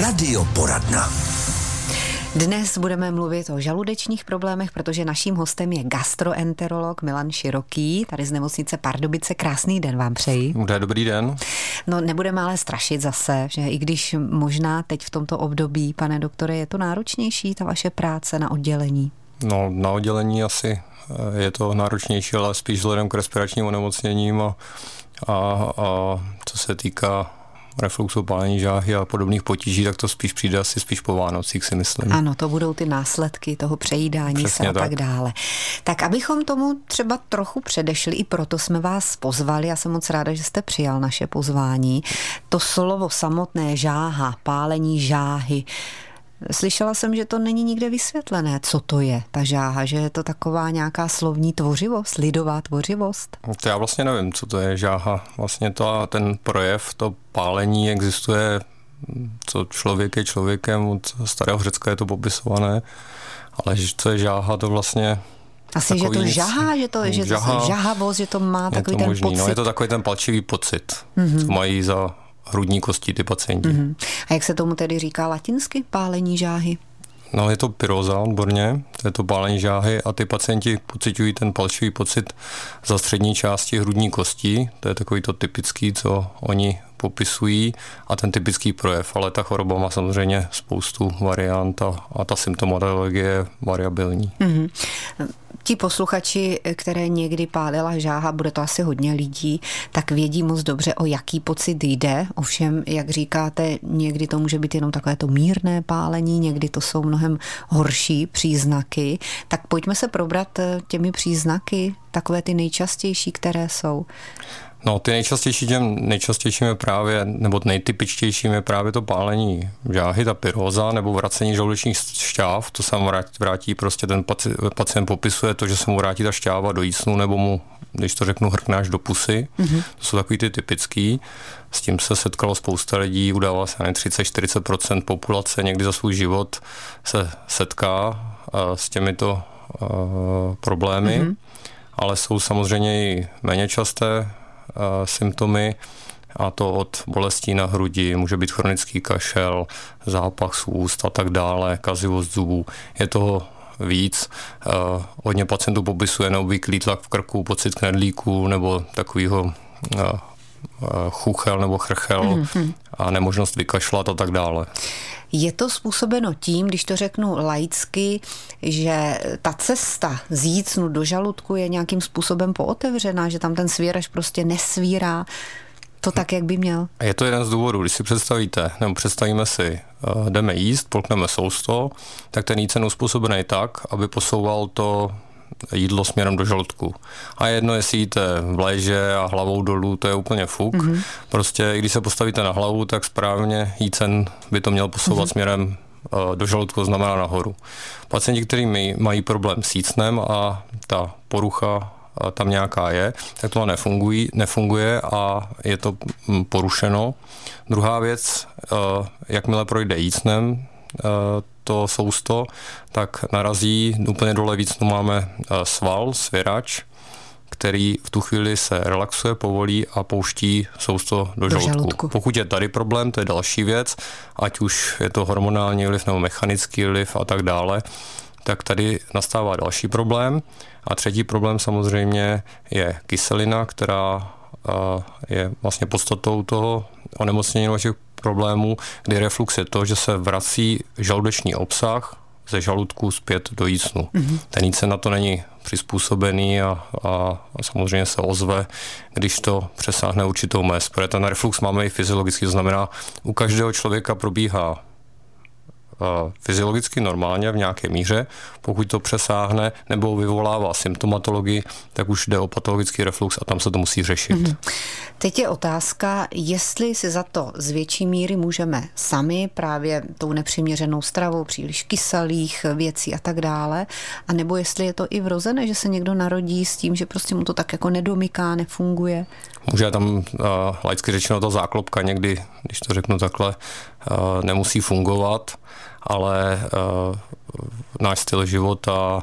Radioporadna. Dnes budeme mluvit o žaludečních problémech, protože naším hostem je gastroenterolog Milan Široký, tady z nemocnice Pardubice. Krásný den vám přeji. Dobrý den. No nebudeme ale strašit zase, že i když možná teď v tomto období, pane doktore, je to náročnější, ta vaše práce na oddělení? No na oddělení asi eh, je to náročnější, ale spíš vzhledem k respiračním onemocněním a, a, a co se týká refluxu, pálení žáhy a podobných potíží, tak to spíš přijde asi spíš po Vánocích, si myslím. Ano, to budou ty následky toho přejídání Přesně se a tak. tak dále. Tak abychom tomu třeba trochu předešli, i proto jsme vás pozvali, já jsem moc ráda, že jste přijal naše pozvání. To slovo samotné žáha, pálení žáhy, Slyšela jsem, že to není nikde vysvětlené, co to je ta žáha, že je to taková nějaká slovní tvořivost, lidová tvořivost. To já vlastně nevím, co to je žáha. Vlastně to, ten projev, to pálení existuje, co člověk je člověkem, od starého Řecka je to popisované, ale co je žáha, to vlastně asi, že to nic, žahá, že to, že žaha, to žahavost, že to má takový to ten možný, pocit. No, je to takový ten palčivý pocit, mm-hmm. co mají za hrudní kostí ty pacienti. Mm-hmm. A jak se tomu tedy říká latinsky, pálení žáhy? No je to pyroza odborně, to je to pálení žáhy a ty pacienti pocitují ten palčivý pocit za střední části hrudní kostí, to je takový to typický, co oni popisují a ten typický projev, ale ta choroba má samozřejmě spoustu variant a, a ta symptomatologie je variabilní. Mm-hmm ti posluchači, které někdy pálila žáha, bude to asi hodně lidí, tak vědí moc dobře, o jaký pocit jde. Ovšem, jak říkáte, někdy to může být jenom takové to mírné pálení, někdy to jsou mnohem horší příznaky. Tak pojďme se probrat eh, těmi příznaky, takové ty nejčastější, které jsou. No, ty nejčastější, těm nejčastějším je právě, nebo nejtypičtějším je právě to pálení žáhy, ta pyroza, nebo vracení žaludečních šťáv, to se mu vrátí, prostě ten pacient popisuje to, že se mu vrátí ta šťáva do jísnu, nebo mu, když to řeknu, hrknáš do pusy. Mm-hmm. To jsou takový ty typický. S tím se setkalo spousta lidí, udává se 30-40% populace někdy za svůj život se setká s těmito uh, problémy. Mm-hmm. Ale jsou samozřejmě i méně časté Eh, symptomy, a to od bolestí na hrudi, může být chronický kašel, zápach z úst a tak dále, kazivost zubů. Je toho víc. Uh, hodně pacientů popisuje neobvyklý tlak v krku, pocit knedlíků nebo takového uh, chuchel nebo chrchel mm-hmm. a nemožnost vykašlat a tak dále. Je to způsobeno tím, když to řeknu laicky, že ta cesta z jícnu do žaludku je nějakým způsobem pootevřená, že tam ten svírač prostě nesvírá to tak, jak by měl. Je to jeden z důvodů, když si představíte, nebo představíme si, uh, jdeme jíst, polkneme sousto, tak ten jícen uspůsobený tak, aby posouval to jídlo směrem do žaludku. A jedno, jestli jíte v léže a hlavou dolů, to je úplně fuk. Mm-hmm. Prostě, když se postavíte na hlavu, tak správně jícen by to měl posouvat mm-hmm. směrem uh, do žaludku, znamená nahoru. Pacienti, kteří mají problém s jícnem a ta porucha uh, tam nějaká je, tak to nefungují, nefunguje a je to mm, porušeno. Druhá věc, uh, jakmile projde jícnem, to sousto, tak narazí úplně dole víc, no máme eh, sval, svěrač, který v tu chvíli se relaxuje, povolí a pouští sousto do, do žaludku. žaludku. Pokud je tady problém, to je další věc, ať už je to hormonální vliv nebo mechanický vliv a tak dále, tak tady nastává další problém. A třetí problém samozřejmě je kyselina, která eh, je vlastně podstatou toho onemocnění vašich problémů, kdy reflux je to, že se vrací žaludeční obsah ze žaludku zpět do jícnu. Mm-hmm. Ten jícen na to není přizpůsobený a, a, a samozřejmě se ozve, když to přesáhne určitou mez. Protože ten reflux máme i fyziologicky, to znamená, u každého člověka probíhá fyziologicky normálně v nějaké míře. Pokud to přesáhne nebo vyvolává symptomatologii, tak už jde o patologický reflux a tam se to musí řešit. Mm-hmm. Teď je otázka, jestli si za to z větší míry můžeme sami právě tou nepřiměřenou stravou, příliš kyselých věcí a tak dále, a nebo jestli je to i vrozené, že se někdo narodí s tím, že prostě mu to tak jako nedomyká, nefunguje. Může tam uh, laicky řečeno ta záklopka někdy, když to řeknu takhle, uh, nemusí fungovat ale uh, náš styl života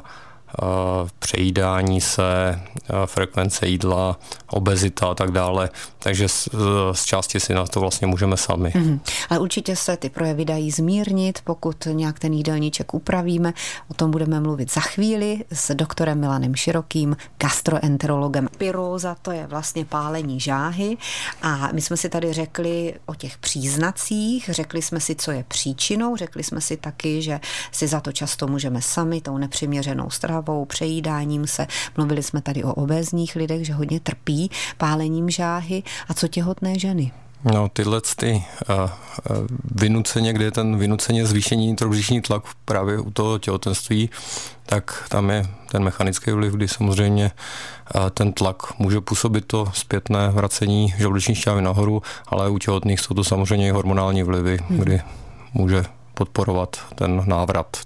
přejídání se, frekvence jídla, obezita a tak dále. Takže z, z části si na to vlastně můžeme sami. Mm-hmm. Ale určitě se ty projevy dají zmírnit, pokud nějak ten jídelníček upravíme. O tom budeme mluvit za chvíli s doktorem Milanem Širokým, gastroenterologem. Pyróza to je vlastně pálení žáhy a my jsme si tady řekli o těch příznacích, řekli jsme si, co je příčinou, řekli jsme si taky, že si za to často můžeme sami tou nepřiměřenou stravou, přejídáním se. Mluvili jsme tady o obézních lidech, že hodně trpí pálením žáhy. A co těhotné ženy? No, tyhle ty uh, uh, vynuceně, kde je ten vynuceně zvýšení trojbřišní tlak právě u toho těhotenství, tak tam je ten mechanický vliv, kdy samozřejmě uh, ten tlak může působit to zpětné vracení žaludeční šťávy nahoru, ale u těhotných jsou to samozřejmě i hormonální vlivy, hmm. kdy může podporovat ten návrat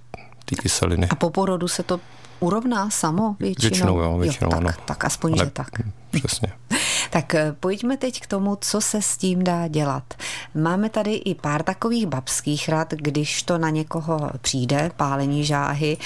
té kyseliny. A po porodu se to urovná samo většinou? Většinou, jo, většinou, jo, tak, ano. tak aspoň, Ale, že tak. Přesně. tak eh, pojďme teď k tomu, co se s tím dá dělat. Máme tady i pár takových babských rad, když to na někoho přijde, pálení žáhy,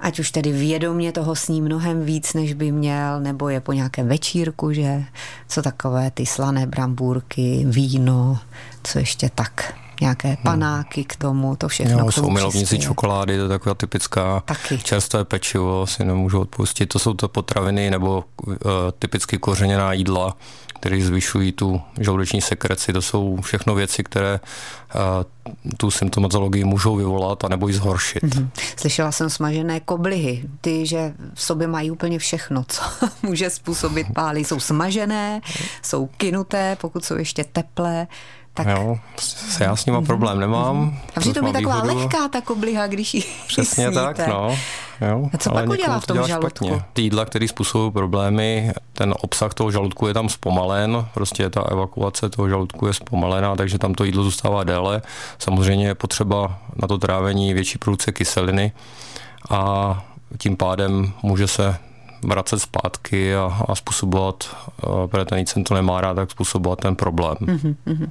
ať už tedy vědomě toho sní mnohem víc, než by měl, nebo je po nějakém večírku, že co takové ty slané brambůrky, víno, co ještě tak nějaké hmm. panáky k tomu, to všechno jo, k tomu jsou milovníci čokolády, to je taková typická Taky. čerstvé pečivo, si nemůžu odpustit. To jsou to potraviny nebo uh, typicky kořeněná jídla, které zvyšují tu žaludeční sekreci. To jsou všechno věci, které uh, tu symptomatologii můžou vyvolat a nebo ji zhoršit. Mm-hmm. Slyšela jsem smažené koblihy, ty, že v sobě mají úplně všechno, co může způsobit pály. Jsou smažené, jsou kynuté, pokud jsou ještě teplé. Tak... Jo, se já s nima problém nemám. A přitom je taková výhodu. lehká ta kobliha, když ji Přesně sníte. tak, no. Jo, a co ale pak udělá v tom žaludku? Špatně. Ty jídla, které způsobují problémy, ten obsah toho žaludku je tam zpomalen, prostě ta evakuace toho žaludku je zpomalená, takže tam to jídlo zůstává déle. Samozřejmě je potřeba na to trávení větší produkce kyseliny a tím pádem může se vracet zpátky a, a způsobovat, protože ten to nemá rád, tak způsobovat ten problém. Mm-hmm.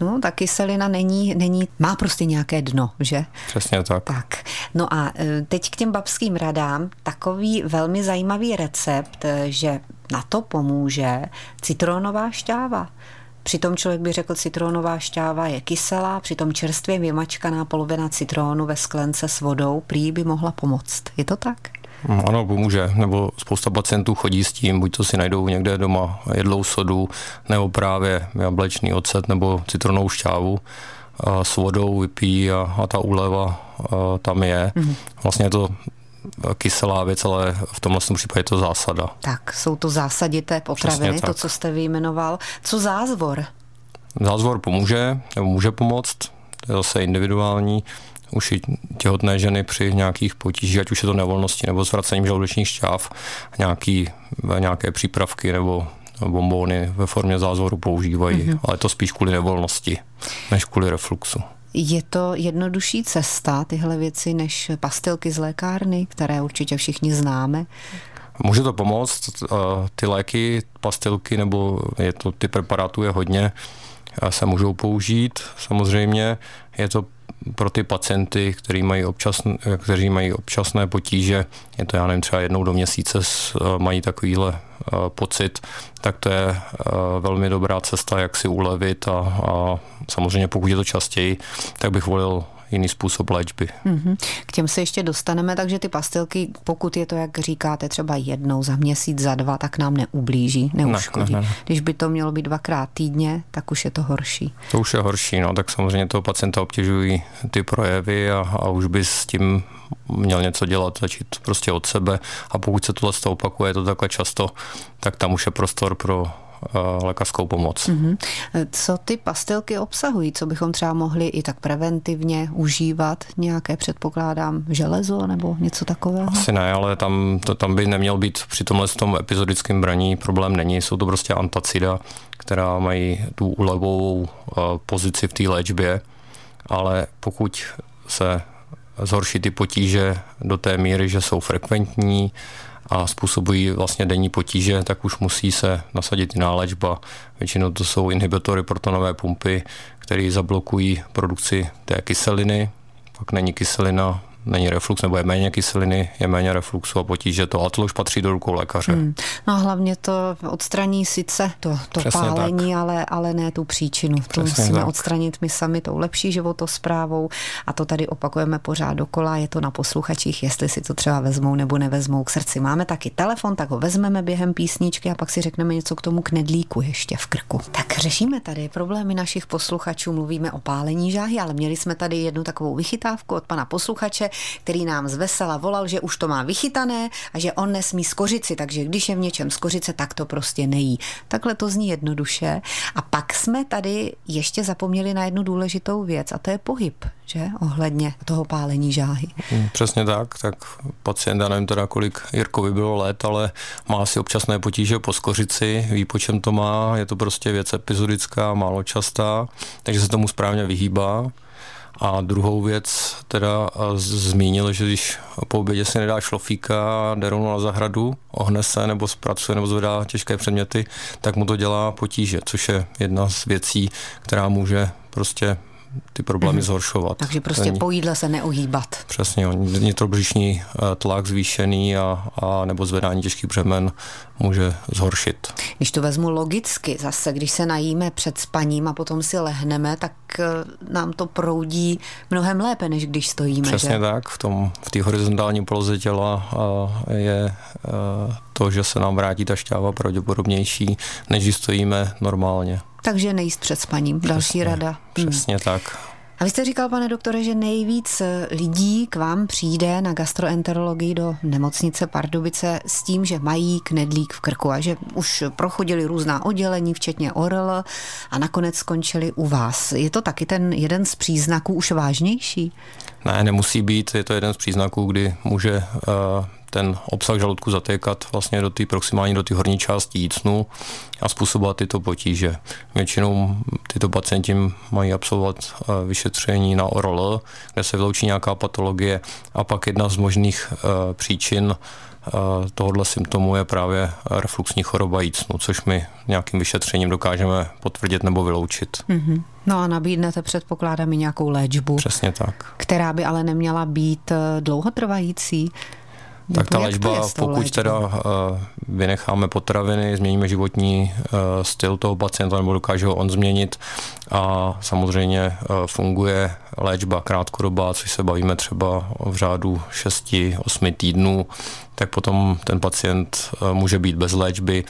No, ta kyselina není, není, má prostě nějaké dno, že? Přesně tak. Tak. No a e, teď k těm babským radám takový velmi zajímavý recept, e, že na to pomůže citronová šťáva. Přitom člověk by řekl, citronová šťáva je kyselá, přitom čerstvě vymačkaná polovina citrónu ve sklence s vodou prý by mohla pomoct. Je to tak? No, ano, pomůže. Nebo spousta pacientů chodí s tím, buď to si najdou někde doma jedlou sodu, nebo právě jablečný ocet nebo citronovou šťávu a s vodou vypí a, a ta úleva a tam je. Mm-hmm. Vlastně je to kyselá věc, ale v tomhle případě je to zásada. Tak, jsou to zásadité potraviny, to, co jste vyjmenoval. Co zázvor? Zázvor pomůže, nebo může pomoct, to je zase individuální už i těhotné ženy při nějakých potížích, ať už je to nevolnosti nebo zvracením žaludečních šťáv, nějaký, nějaké přípravky nebo bombóny ve formě zázvoru používají, mm-hmm. ale to spíš kvůli nevolnosti, než kvůli refluxu. Je to jednodušší cesta, tyhle věci, než pastilky z lékárny, které určitě všichni známe? Může to pomoct. Ty léky, pastilky nebo je to, ty preparátů je hodně, se můžou použít. Samozřejmě je to pro ty pacienty, kteří mají, občasn, kteří mají občasné potíže, je to já nevím, třeba jednou do měsíce mají takovýhle eh, pocit, tak to je eh, velmi dobrá cesta, jak si ulevit a, a samozřejmě pokud je to častěji, tak bych volil jiný způsob léčby. Mm-hmm. K těm se ještě dostaneme, takže ty pastilky, pokud je to, jak říkáte, třeba jednou za měsíc, za dva, tak nám neublíží, neuškodí. Ne, ne, ne. Když by to mělo být dvakrát týdně, tak už je to horší. To už je horší, no, tak samozřejmě toho pacienta obtěžují ty projevy a, a už by s tím měl něco dělat, začít prostě od sebe a pokud se tohle opakuje to takhle často, tak tam už je prostor pro lékařskou pomoc. Mm-hmm. Co ty pastilky obsahují? Co bychom třeba mohli i tak preventivně užívat? Nějaké předpokládám železo nebo něco takového? Asi ne, ale tam, to, tam by neměl být při tomhle tom epizodickém braní problém není. Jsou to prostě antacida, která mají tu úlevovou uh, pozici v té léčbě, ale pokud se zhorší ty potíže do té míry, že jsou frekventní, a způsobují vlastně denní potíže, tak už musí se nasadit jiná léčba. Většinou to jsou inhibitory protonové pumpy, které zablokují produkci té kyseliny, pak není kyselina, není reflux nebo je méně kyseliny, je méně refluxu a potíže to, a to už patří do rukou lékaře. Hmm. No a hlavně to odstraní sice to, to pálení, ale, ale ne tu příčinu. To musíme tak. odstranit my sami tou lepší životosprávou a to tady opakujeme pořád dokola, je to na posluchačích, jestli si to třeba vezmou nebo nevezmou k srdci. Máme taky telefon, tak ho vezmeme během písničky a pak si řekneme něco k tomu knedlíku ještě v krku. Tak řešíme tady problémy našich posluchačů, mluvíme o pálení žáhy, ale měli jsme tady jednu takovou vychytávku od pana posluchače, který nám z vesela volal, že už to má vychytané a že on nesmí skořici, takže když je v něčem skořice, tak to prostě nejí. Takhle to zní jednoduše. A pak jsme tady ještě zapomněli na jednu důležitou věc a to je pohyb, že? Ohledně toho pálení žáhy. Hmm, přesně tak, tak pacient, já nevím teda kolik Jirkovi bylo let, ale má asi občasné potíže po skořici, ví po čem to má, je to prostě věc epizodická, málo častá, takže se tomu správně vyhýbá. A druhou věc teda zmínil, že když po obědě si nedá šlofíka, jde rovnou na zahradu, ohne se nebo zpracuje nebo zvedá těžké předměty, tak mu to dělá potíže, což je jedna z věcí, která může prostě ty problémy mm. zhoršovat. Takže prostě Není, po jídle se neohýbat. Přesně, nitrobřišní eh, tlak zvýšený a, a nebo zvedání těžkých břemen může zhoršit. Když to vezmu logicky, zase když se najíme před spaním a potom si lehneme, tak eh, nám to proudí mnohem lépe, než když stojíme. Přesně že? tak, v tom v té horizontální poloze těla eh, je to, že se nám vrátí ta šťáva pravděpodobnější, než když stojíme normálně. Takže nejíst před spaním. Přesně, Další rada. Hmm. Přesně hmm. tak. A vy jste říkal, pane doktore, že nejvíc lidí k vám přijde na gastroenterologii do nemocnice Pardubice s tím, že mají knedlík v krku a že už prochodili různá oddělení, včetně ORL a nakonec skončili u vás. Je to taky ten jeden z příznaků už vážnější? Ne, nemusí být. Je to jeden z příznaků, kdy může uh, ten obsah žaludku zatékat vlastně do té proximální, do té horní části jícnu a způsobovat tyto potíže. Většinou tyto pacienti mají absolvovat eh, vyšetření na ORL, kde se vyloučí nějaká patologie a pak jedna z možných eh, příčin eh, tohohle symptomu je právě refluxní choroba jícnu, což my nějakým vyšetřením dokážeme potvrdit nebo vyloučit. Mm-hmm. No a nabídnete, předpokládám, i nějakou léčbu. Přesně tak. Která by ale neměla být dlouhotrvající. Tak ta léčba, pokud léčba? teda uh, vynecháme potraviny, změníme životní uh, styl toho pacienta nebo dokáže ho on změnit a samozřejmě uh, funguje léčba krátkodobá, což se bavíme třeba v řádu 6-8 týdnů, tak potom ten pacient může být bez léčby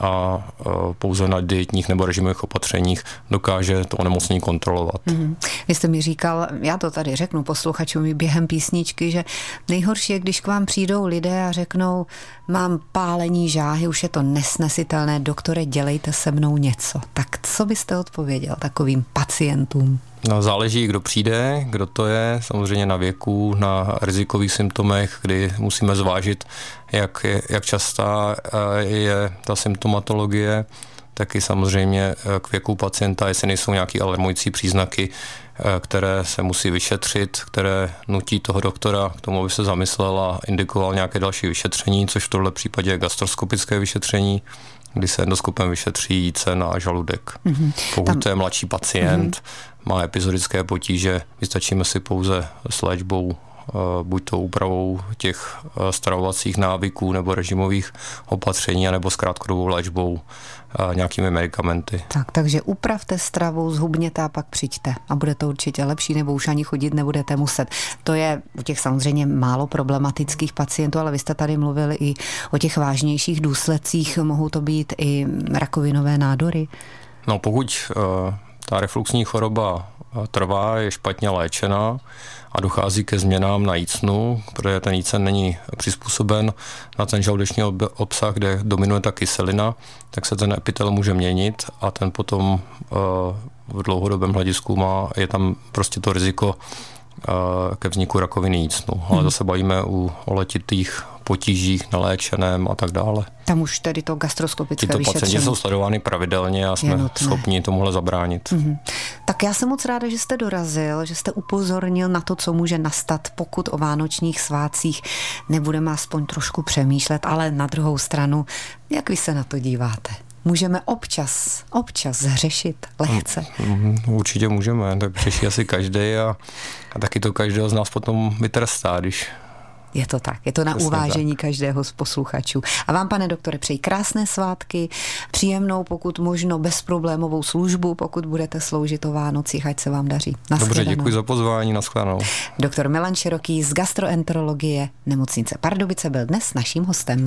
a pouze na dietních nebo režimových opatřeních dokáže to onemocnění kontrolovat. Mm-hmm. Vy jste mi říkal, já to tady řeknu posluchačům během písničky, že nejhorší je, když k vám přijdou lidé a řeknou, mám pálení žáhy, už je to nesnesitelné, doktore, dělejte se mnou něco. Tak co byste odpověděl takovým pacientům? No, záleží, kdo přijde, kdo to je, samozřejmě na věku, na rizikových symptomech, kdy musíme zvážit, jak, je, jak častá eh, je ta symptomatologie, taky samozřejmě eh, k věku pacienta, jestli nejsou nějaké alarmující příznaky, eh, které se musí vyšetřit, které nutí toho doktora k tomu, aby se zamyslel a indikoval nějaké další vyšetření, což v tomhle případě je gastroskopické vyšetření kdy se endoskopem vyšetří jíce na žaludek. Mm-hmm. Pokud Tam... to je mladší pacient, mm-hmm. Má epizodické potíže, vystačíme si pouze s léčbou eh, buď to úpravou těch eh, stravovacích návyků nebo režimových opatření, nebo s krátkodobou léčbou nějakými medicamenty. Tak, takže upravte stravu, zhubněte a pak přijďte a bude to určitě lepší, nebo už ani chodit nebudete muset. To je u těch samozřejmě málo problematických pacientů, ale vy jste tady mluvili i o těch vážnějších důsledcích, mohou to být i rakovinové nádory? No pokud uh, ta refluxní choroba eh, trvá, je špatně léčena, a dochází ke změnám na jícnu, protože ten jícen není přizpůsoben na ten žaludeční obsah, kde dominuje ta kyselina, tak se ten epitel může měnit a ten potom eh, v dlouhodobém hledisku má, je tam prostě to riziko ke vzniku rakoviny jícnu. Ale hmm. zase bavíme u letitých potížích na léčeném a tak dále. Tam už tedy to gastroskopické Tyto vyšetření. pacienti jsou sledovány pravidelně a jsme schopni tomuhle zabránit. Mm-hmm. Tak já jsem moc ráda, že jste dorazil, že jste upozornil na to, co může nastat, pokud o vánočních svácích nebudeme aspoň trošku přemýšlet, ale na druhou stranu, jak vy se na to díváte? Můžeme občas, občas zhřešit lehce. Mm, určitě můžeme, tak řeší asi každý a, a taky to každého z nás potom vytrstá, když je to tak, je to na Přesně uvážení tak. každého z posluchačů. A vám, pane doktore, přeji krásné svátky, příjemnou, pokud možno bezproblémovou službu, pokud budete sloužit o Vánocích, ať se vám daří. Dobře, děkuji za pozvání, naschledanou. Doktor Milan Široký z gastroenterologie nemocnice Pardubice byl dnes naším hostem.